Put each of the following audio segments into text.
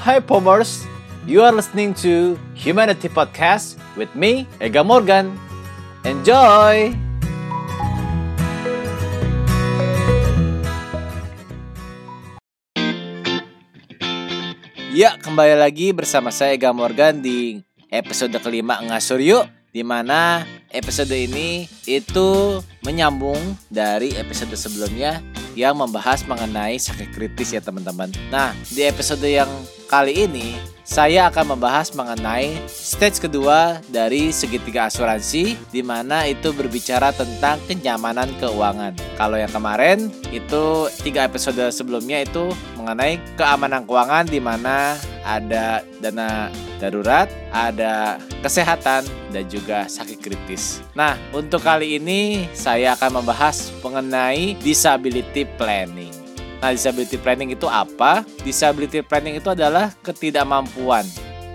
Hi Pomers, you are listening to Humanity Podcast with me, Ega Morgan. Enjoy! Ya, kembali lagi bersama saya Ega Morgan di episode kelima Ngasur Yuk di mana episode ini itu menyambung dari episode sebelumnya yang membahas mengenai sakit kritis ya teman-teman. Nah, di episode yang kali ini saya akan membahas mengenai stage kedua dari segitiga asuransi di mana itu berbicara tentang kenyamanan keuangan. Kalau yang kemarin itu tiga episode sebelumnya itu mengenai keamanan keuangan di mana ada dana darurat, ada kesehatan dan juga sakit kritis. Nah, untuk kali ini saya akan membahas mengenai disability planning. Nah, disability planning itu apa? Disability planning itu adalah ketidakmampuan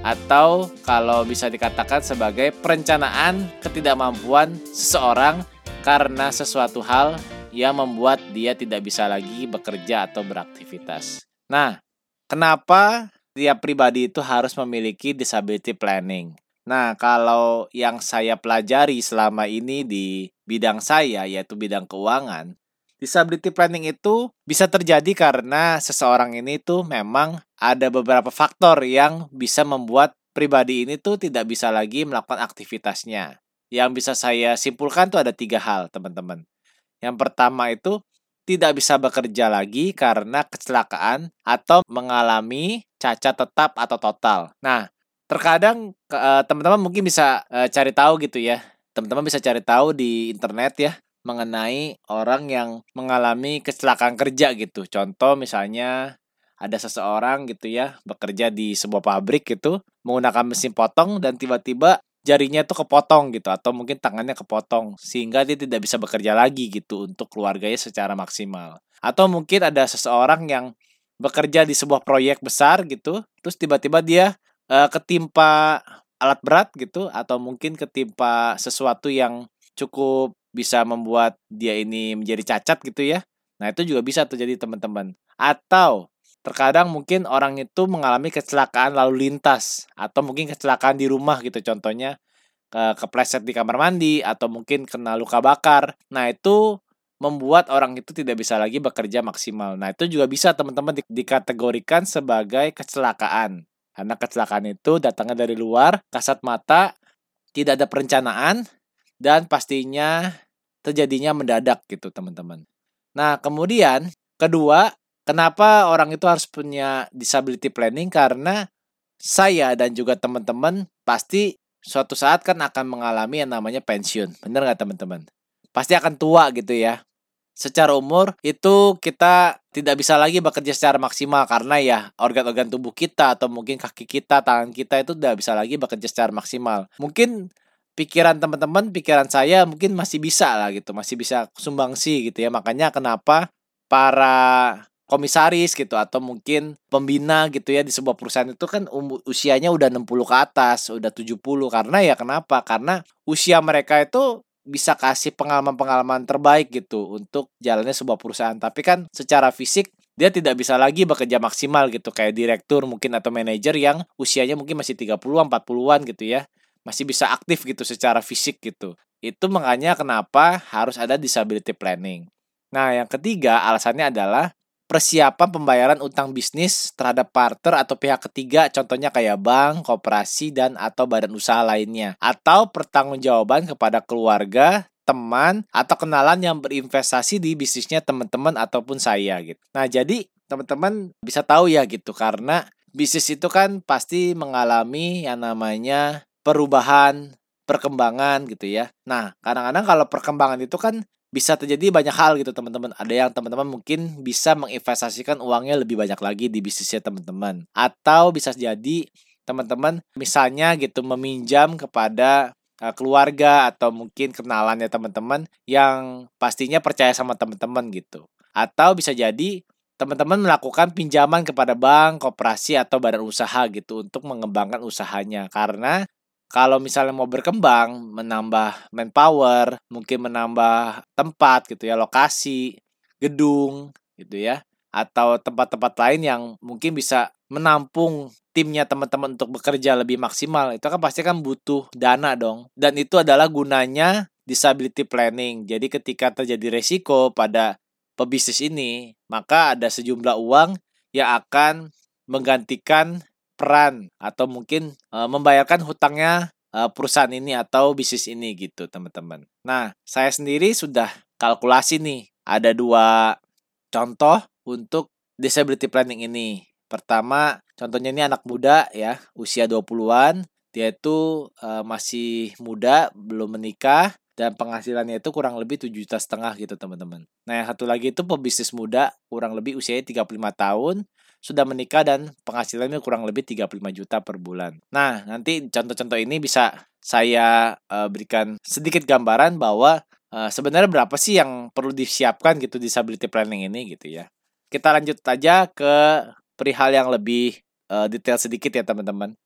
atau kalau bisa dikatakan sebagai perencanaan ketidakmampuan seseorang karena sesuatu hal yang membuat dia tidak bisa lagi bekerja atau beraktivitas. Nah, kenapa tiap pribadi itu harus memiliki disability planning? Nah, kalau yang saya pelajari selama ini di bidang saya, yaitu bidang keuangan, Disability planning itu bisa terjadi karena seseorang ini tuh memang ada beberapa faktor yang bisa membuat pribadi ini tuh tidak bisa lagi melakukan aktivitasnya. Yang bisa saya simpulkan tuh ada tiga hal, teman-teman. Yang pertama itu tidak bisa bekerja lagi karena kecelakaan atau mengalami cacat tetap atau total. Nah, terkadang eh, teman-teman mungkin bisa eh, cari tahu gitu ya. Teman-teman bisa cari tahu di internet ya mengenai orang yang mengalami kecelakaan kerja gitu. Contoh misalnya ada seseorang gitu ya bekerja di sebuah pabrik gitu menggunakan mesin potong dan tiba-tiba jarinya itu kepotong gitu atau mungkin tangannya kepotong sehingga dia tidak bisa bekerja lagi gitu untuk keluarganya secara maksimal. Atau mungkin ada seseorang yang bekerja di sebuah proyek besar gitu terus tiba-tiba dia uh, ketimpa alat berat gitu atau mungkin ketimpa sesuatu yang cukup bisa membuat dia ini menjadi cacat gitu ya. Nah, itu juga bisa terjadi teman-teman. Atau terkadang mungkin orang itu mengalami kecelakaan lalu lintas atau mungkin kecelakaan di rumah gitu contohnya ke kepleset di kamar mandi atau mungkin kena luka bakar. Nah, itu membuat orang itu tidak bisa lagi bekerja maksimal. Nah, itu juga bisa teman-teman di dikategorikan sebagai kecelakaan. Karena kecelakaan itu datangnya dari luar, kasat mata, tidak ada perencanaan, dan pastinya terjadinya mendadak gitu teman-teman. Nah kemudian kedua kenapa orang itu harus punya disability planning karena saya dan juga teman-teman pasti suatu saat kan akan mengalami yang namanya pensiun. Bener nggak teman-teman? Pasti akan tua gitu ya. Secara umur itu kita tidak bisa lagi bekerja secara maksimal karena ya organ-organ tubuh kita atau mungkin kaki kita, tangan kita itu tidak bisa lagi bekerja secara maksimal. Mungkin pikiran teman-teman, pikiran saya mungkin masih bisa lah gitu, masih bisa sumbangsi gitu ya. Makanya kenapa para komisaris gitu atau mungkin pembina gitu ya di sebuah perusahaan itu kan usianya udah 60 ke atas, udah 70 karena ya kenapa? Karena usia mereka itu bisa kasih pengalaman-pengalaman terbaik gitu untuk jalannya sebuah perusahaan. Tapi kan secara fisik dia tidak bisa lagi bekerja maksimal gitu kayak direktur mungkin atau manajer yang usianya mungkin masih 30-an, 40-an gitu ya masih bisa aktif gitu secara fisik gitu. Itu makanya kenapa harus ada disability planning. Nah, yang ketiga alasannya adalah persiapan pembayaran utang bisnis terhadap partner atau pihak ketiga contohnya kayak bank, koperasi dan atau badan usaha lainnya atau pertanggungjawaban kepada keluarga, teman atau kenalan yang berinvestasi di bisnisnya teman-teman ataupun saya gitu. Nah, jadi teman-teman bisa tahu ya gitu karena bisnis itu kan pasti mengalami yang namanya perubahan, perkembangan gitu ya. Nah, kadang-kadang kalau perkembangan itu kan bisa terjadi banyak hal gitu teman-teman. Ada yang teman-teman mungkin bisa menginvestasikan uangnya lebih banyak lagi di bisnisnya teman-teman. Atau bisa jadi teman-teman misalnya gitu meminjam kepada uh, keluarga atau mungkin kenalannya teman-teman yang pastinya percaya sama teman-teman gitu. Atau bisa jadi teman-teman melakukan pinjaman kepada bank, koperasi atau badan usaha gitu untuk mengembangkan usahanya karena kalau misalnya mau berkembang, menambah manpower, mungkin menambah tempat gitu ya, lokasi, gedung gitu ya, atau tempat-tempat lain yang mungkin bisa menampung timnya teman-teman untuk bekerja lebih maksimal itu kan pasti kan butuh dana dong. Dan itu adalah gunanya disability planning. Jadi ketika terjadi resiko pada pebisnis ini maka ada sejumlah uang yang akan menggantikan peran atau mungkin e, membayarkan hutangnya e, perusahaan ini atau bisnis ini gitu teman-teman. Nah saya sendiri sudah kalkulasi nih ada dua contoh untuk disability planning ini. Pertama contohnya ini anak muda ya usia 20-an dia itu e, masih muda belum menikah dan penghasilannya itu kurang lebih 7 juta setengah gitu teman-teman. Nah yang satu lagi itu pebisnis muda kurang lebih usianya 35 tahun sudah menikah dan penghasilannya kurang lebih 35 juta per bulan. Nah, nanti contoh-contoh ini bisa saya uh, berikan sedikit gambaran bahwa uh, sebenarnya berapa sih yang perlu disiapkan gitu disability planning ini gitu ya. Kita lanjut aja ke perihal yang lebih uh, detail sedikit ya teman-teman.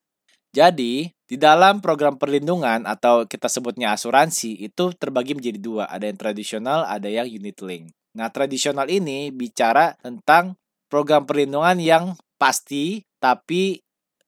Jadi, di dalam program perlindungan atau kita sebutnya asuransi itu terbagi menjadi dua, ada yang tradisional, ada yang unit link. Nah, tradisional ini bicara tentang program perlindungan yang pasti tapi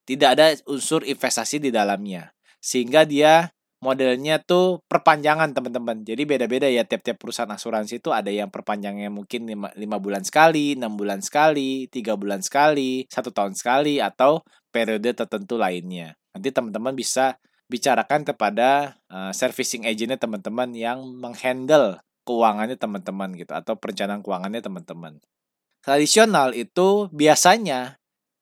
tidak ada unsur investasi di dalamnya. Sehingga dia modelnya tuh perpanjangan teman-teman. Jadi beda-beda ya tiap-tiap perusahaan asuransi itu ada yang perpanjangnya mungkin 5, 5 bulan sekali, 6 bulan sekali, 3 bulan sekali, satu tahun sekali atau periode tertentu lainnya. Nanti teman-teman bisa bicarakan kepada uh, servicing agentnya teman-teman yang menghandle keuangannya teman-teman gitu atau perencanaan keuangannya teman-teman tradisional itu biasanya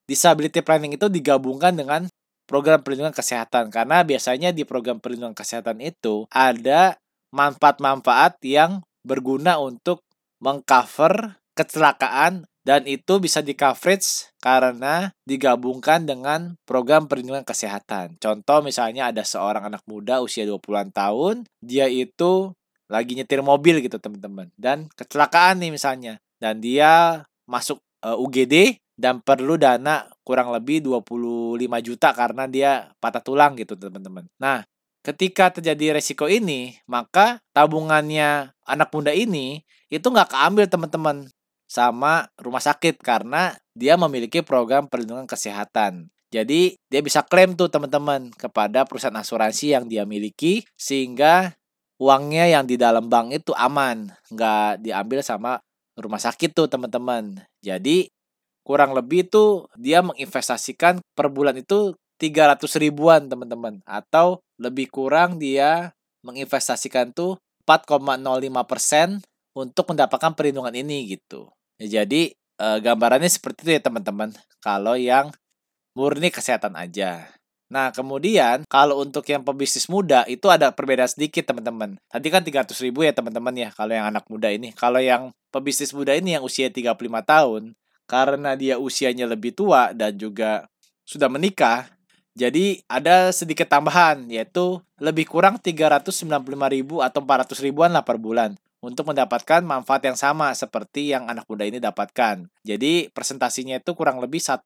disability planning itu digabungkan dengan program perlindungan kesehatan. Karena biasanya di program perlindungan kesehatan itu ada manfaat-manfaat yang berguna untuk mengcover kecelakaan dan itu bisa di coverage karena digabungkan dengan program perlindungan kesehatan. Contoh misalnya ada seorang anak muda usia 20-an tahun, dia itu lagi nyetir mobil gitu teman-teman. Dan kecelakaan nih misalnya. Dan dia masuk uh, eh, UGD dan perlu dana kurang lebih 25 juta karena dia patah tulang gitu teman-teman. Nah, ketika terjadi resiko ini, maka tabungannya anak muda ini itu nggak keambil teman-teman sama rumah sakit karena dia memiliki program perlindungan kesehatan. Jadi dia bisa klaim tuh teman-teman kepada perusahaan asuransi yang dia miliki sehingga uangnya yang di dalam bank itu aman, nggak diambil sama rumah sakit tuh teman-teman. Jadi kurang lebih tuh dia menginvestasikan per bulan itu 300 ribuan teman-teman atau lebih kurang dia menginvestasikan tuh 4,05 persen untuk mendapatkan perlindungan ini gitu. Ya, jadi e, gambarannya seperti itu ya teman-teman. Kalau yang murni kesehatan aja. Nah, kemudian kalau untuk yang pebisnis muda itu ada perbedaan sedikit teman-teman. Tadi kan 300 ribu ya teman-teman ya kalau yang anak muda ini. Kalau yang pebisnis muda ini yang usia 35 tahun, karena dia usianya lebih tua dan juga sudah menikah, jadi ada sedikit tambahan yaitu lebih kurang 395 ribu atau 400 ribuan lah per bulan untuk mendapatkan manfaat yang sama seperti yang anak muda ini dapatkan. Jadi presentasinya itu kurang lebih 1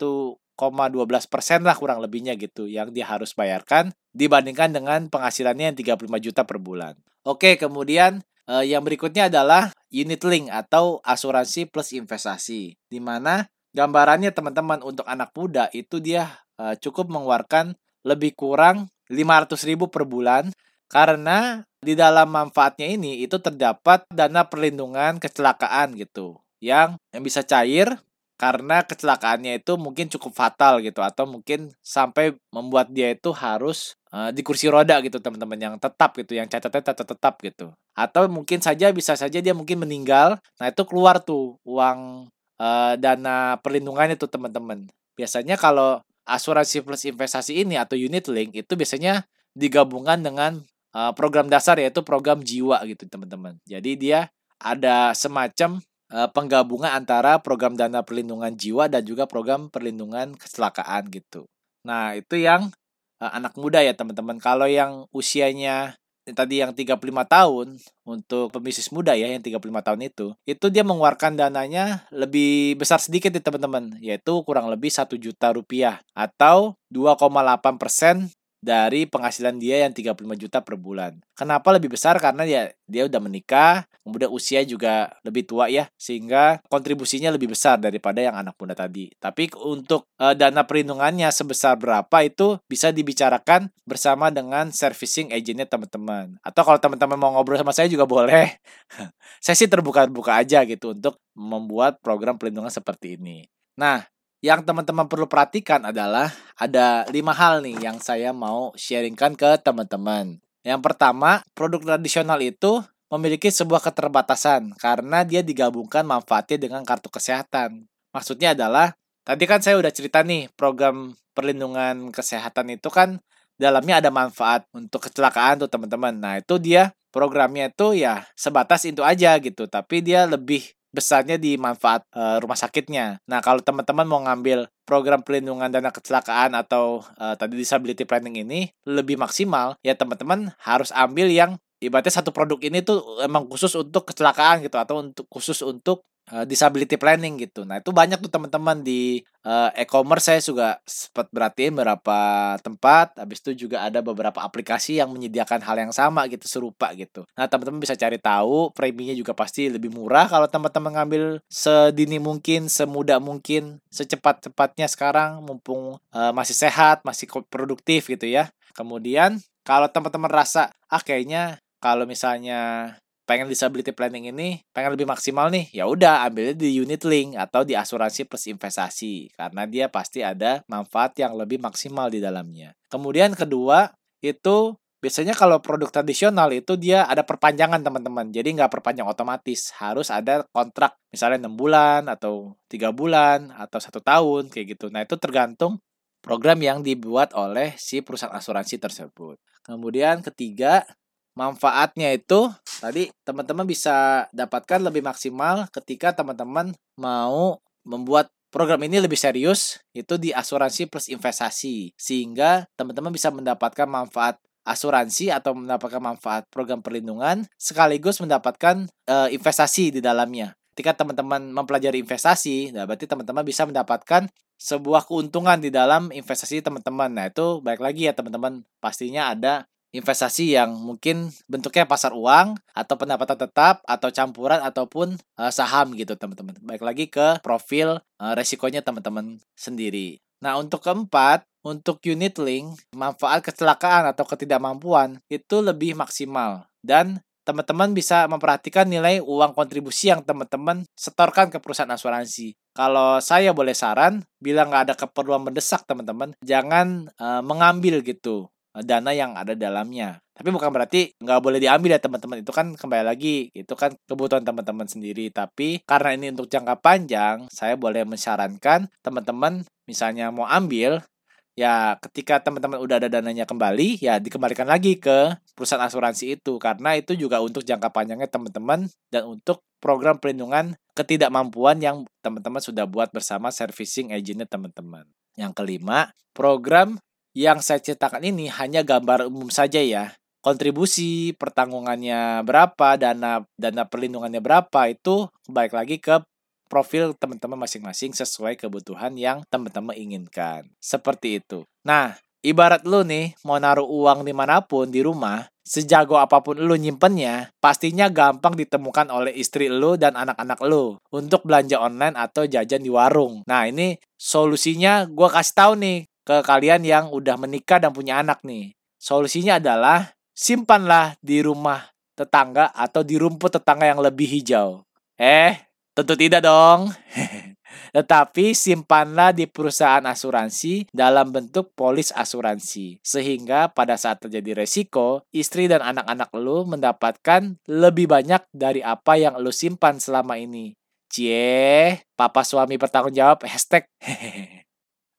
persen lah kurang lebihnya gitu yang dia harus bayarkan dibandingkan dengan penghasilannya yang 35 juta per bulan. Oke, kemudian eh, yang berikutnya adalah unit link atau asuransi plus investasi. Di mana gambarannya teman-teman untuk anak muda itu dia eh, cukup mengeluarkan lebih kurang 500 ribu per bulan karena di dalam manfaatnya ini itu terdapat dana perlindungan kecelakaan gitu yang yang bisa cair karena kecelakaannya itu mungkin cukup fatal gitu atau mungkin sampai membuat dia itu harus uh, di kursi roda gitu teman-teman yang tetap gitu yang catatnya tetap tetap gitu. Atau mungkin saja bisa saja dia mungkin meninggal nah itu keluar tuh uang uh, dana perlindungannya tuh teman-teman. Biasanya kalau asuransi plus investasi ini atau unit link itu biasanya digabungkan dengan uh, program dasar yaitu program jiwa gitu teman-teman. Jadi dia ada semacam penggabungan antara program dana perlindungan jiwa dan juga program perlindungan kecelakaan gitu. Nah, itu yang uh, anak muda ya teman-teman. Kalau yang usianya tadi yang 35 tahun untuk pebisnis muda ya yang 35 tahun itu itu dia mengeluarkan dananya lebih besar sedikit nih teman-teman yaitu kurang lebih satu juta rupiah atau 2,8 persen dari penghasilan dia yang 35 juta per bulan. Kenapa lebih besar? Karena ya dia udah menikah, kemudian usia juga lebih tua ya, sehingga kontribusinya lebih besar daripada yang anak muda tadi. Tapi untuk uh, dana perlindungannya sebesar berapa itu bisa dibicarakan bersama dengan servicing agentnya teman-teman. Atau kalau teman-teman mau ngobrol sama saya juga boleh. saya sih terbuka-buka aja gitu untuk membuat program perlindungan seperti ini. Nah, yang teman-teman perlu perhatikan adalah ada lima hal nih yang saya mau sharingkan ke teman-teman. Yang pertama, produk tradisional itu memiliki sebuah keterbatasan karena dia digabungkan manfaatnya dengan kartu kesehatan. Maksudnya adalah, tadi kan saya udah cerita nih, program perlindungan kesehatan itu kan dalamnya ada manfaat untuk kecelakaan tuh teman-teman. Nah itu dia programnya itu ya sebatas itu aja gitu, tapi dia lebih besarnya di manfaat uh, rumah sakitnya. Nah, kalau teman-teman mau ngambil program pelindungan dana kecelakaan atau uh, tadi disability planning ini lebih maksimal, ya teman-teman harus ambil yang ibaratnya satu produk ini tuh emang khusus untuk kecelakaan gitu atau untuk khusus untuk uh, disability planning gitu. Nah, itu banyak tuh teman-teman di uh, e-commerce saya juga sempat berartiin beberapa tempat. Habis itu juga ada beberapa aplikasi yang menyediakan hal yang sama gitu, serupa gitu. Nah, teman-teman bisa cari tahu, preminya juga pasti lebih murah kalau teman-teman ngambil sedini mungkin, semudah mungkin, secepat-cepatnya sekarang mumpung uh, masih sehat, masih produktif gitu ya. Kemudian kalau teman-teman rasa ah kayaknya kalau misalnya pengen disability planning ini pengen lebih maksimal nih ya udah ambilnya di unit link atau di asuransi plus investasi karena dia pasti ada manfaat yang lebih maksimal di dalamnya. Kemudian kedua itu biasanya kalau produk tradisional itu dia ada perpanjangan teman-teman. Jadi nggak perpanjang otomatis. Harus ada kontrak misalnya enam bulan atau tiga bulan atau satu tahun kayak gitu. Nah itu tergantung program yang dibuat oleh si perusahaan asuransi tersebut. Kemudian ketiga manfaatnya itu tadi teman-teman bisa dapatkan lebih maksimal ketika teman-teman mau membuat program ini lebih serius itu di asuransi plus investasi sehingga teman-teman bisa mendapatkan manfaat asuransi atau mendapatkan manfaat program perlindungan sekaligus mendapatkan e, investasi di dalamnya. Ketika teman-teman mempelajari investasi, nah berarti teman-teman bisa mendapatkan sebuah keuntungan di dalam investasi teman-teman. Nah, itu baik lagi ya teman-teman. Pastinya ada investasi yang mungkin bentuknya pasar uang atau pendapatan tetap atau campuran ataupun uh, saham gitu teman-teman. Baik lagi ke profil uh, resikonya teman-teman sendiri. Nah, untuk keempat, untuk unit link, manfaat kecelakaan atau ketidakmampuan itu lebih maksimal dan teman-teman bisa memperhatikan nilai uang kontribusi yang teman-teman setorkan ke perusahaan asuransi. Kalau saya boleh saran, bila nggak ada keperluan mendesak teman-teman, jangan uh, mengambil gitu dana yang ada dalamnya. Tapi bukan berarti nggak boleh diambil ya teman-teman. Itu kan kembali lagi, itu kan kebutuhan teman-teman sendiri. Tapi karena ini untuk jangka panjang, saya boleh menyarankan teman-teman misalnya mau ambil, ya ketika teman-teman udah ada dananya kembali, ya dikembalikan lagi ke perusahaan asuransi itu. Karena itu juga untuk jangka panjangnya teman-teman dan untuk program perlindungan ketidakmampuan yang teman-teman sudah buat bersama servicing agentnya teman-teman. Yang kelima, program yang saya ceritakan ini hanya gambar umum saja ya. Kontribusi, pertanggungannya berapa, dana dana perlindungannya berapa itu baik lagi ke profil teman-teman masing-masing sesuai kebutuhan yang teman-teman inginkan. Seperti itu. Nah, ibarat lu nih mau naruh uang di mana pun di rumah, sejago apa pun lu nyimpennya, pastinya gampang ditemukan oleh istri lu dan anak-anak lu untuk belanja online atau jajan di warung. Nah, ini solusinya gue kasih tahu nih ke kalian yang udah menikah dan punya anak nih. Solusinya adalah simpanlah di rumah tetangga atau di rumput tetangga yang lebih hijau. Eh, tentu tidak dong. Tetapi simpanlah di perusahaan asuransi dalam bentuk polis asuransi. Sehingga pada saat terjadi resiko, istri dan anak-anak lu mendapatkan lebih banyak dari apa yang lu simpan selama ini. Cie, papa suami bertanggung jawab, hashtag.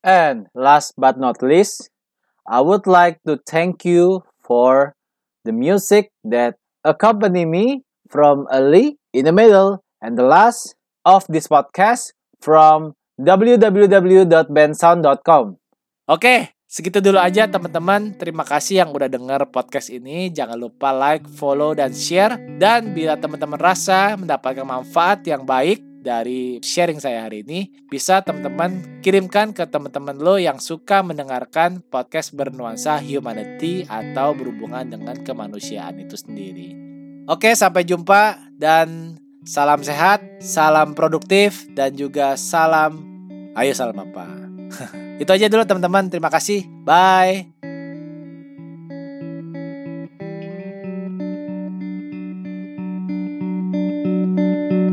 And last but not least, I would like to thank you for the music that accompany me from early, in the middle, and the last of this podcast from www.bensound.com. Oke, segitu dulu aja teman-teman. Terima kasih yang udah denger podcast ini. Jangan lupa like, follow, dan share. Dan bila teman-teman rasa mendapatkan manfaat yang baik dari sharing saya hari ini bisa teman-teman kirimkan ke teman-teman lo yang suka mendengarkan podcast bernuansa humanity atau berhubungan dengan kemanusiaan itu sendiri. Oke, sampai jumpa dan salam sehat, salam produktif dan juga salam ayo salam apa. itu aja dulu teman-teman. Terima kasih. Bye.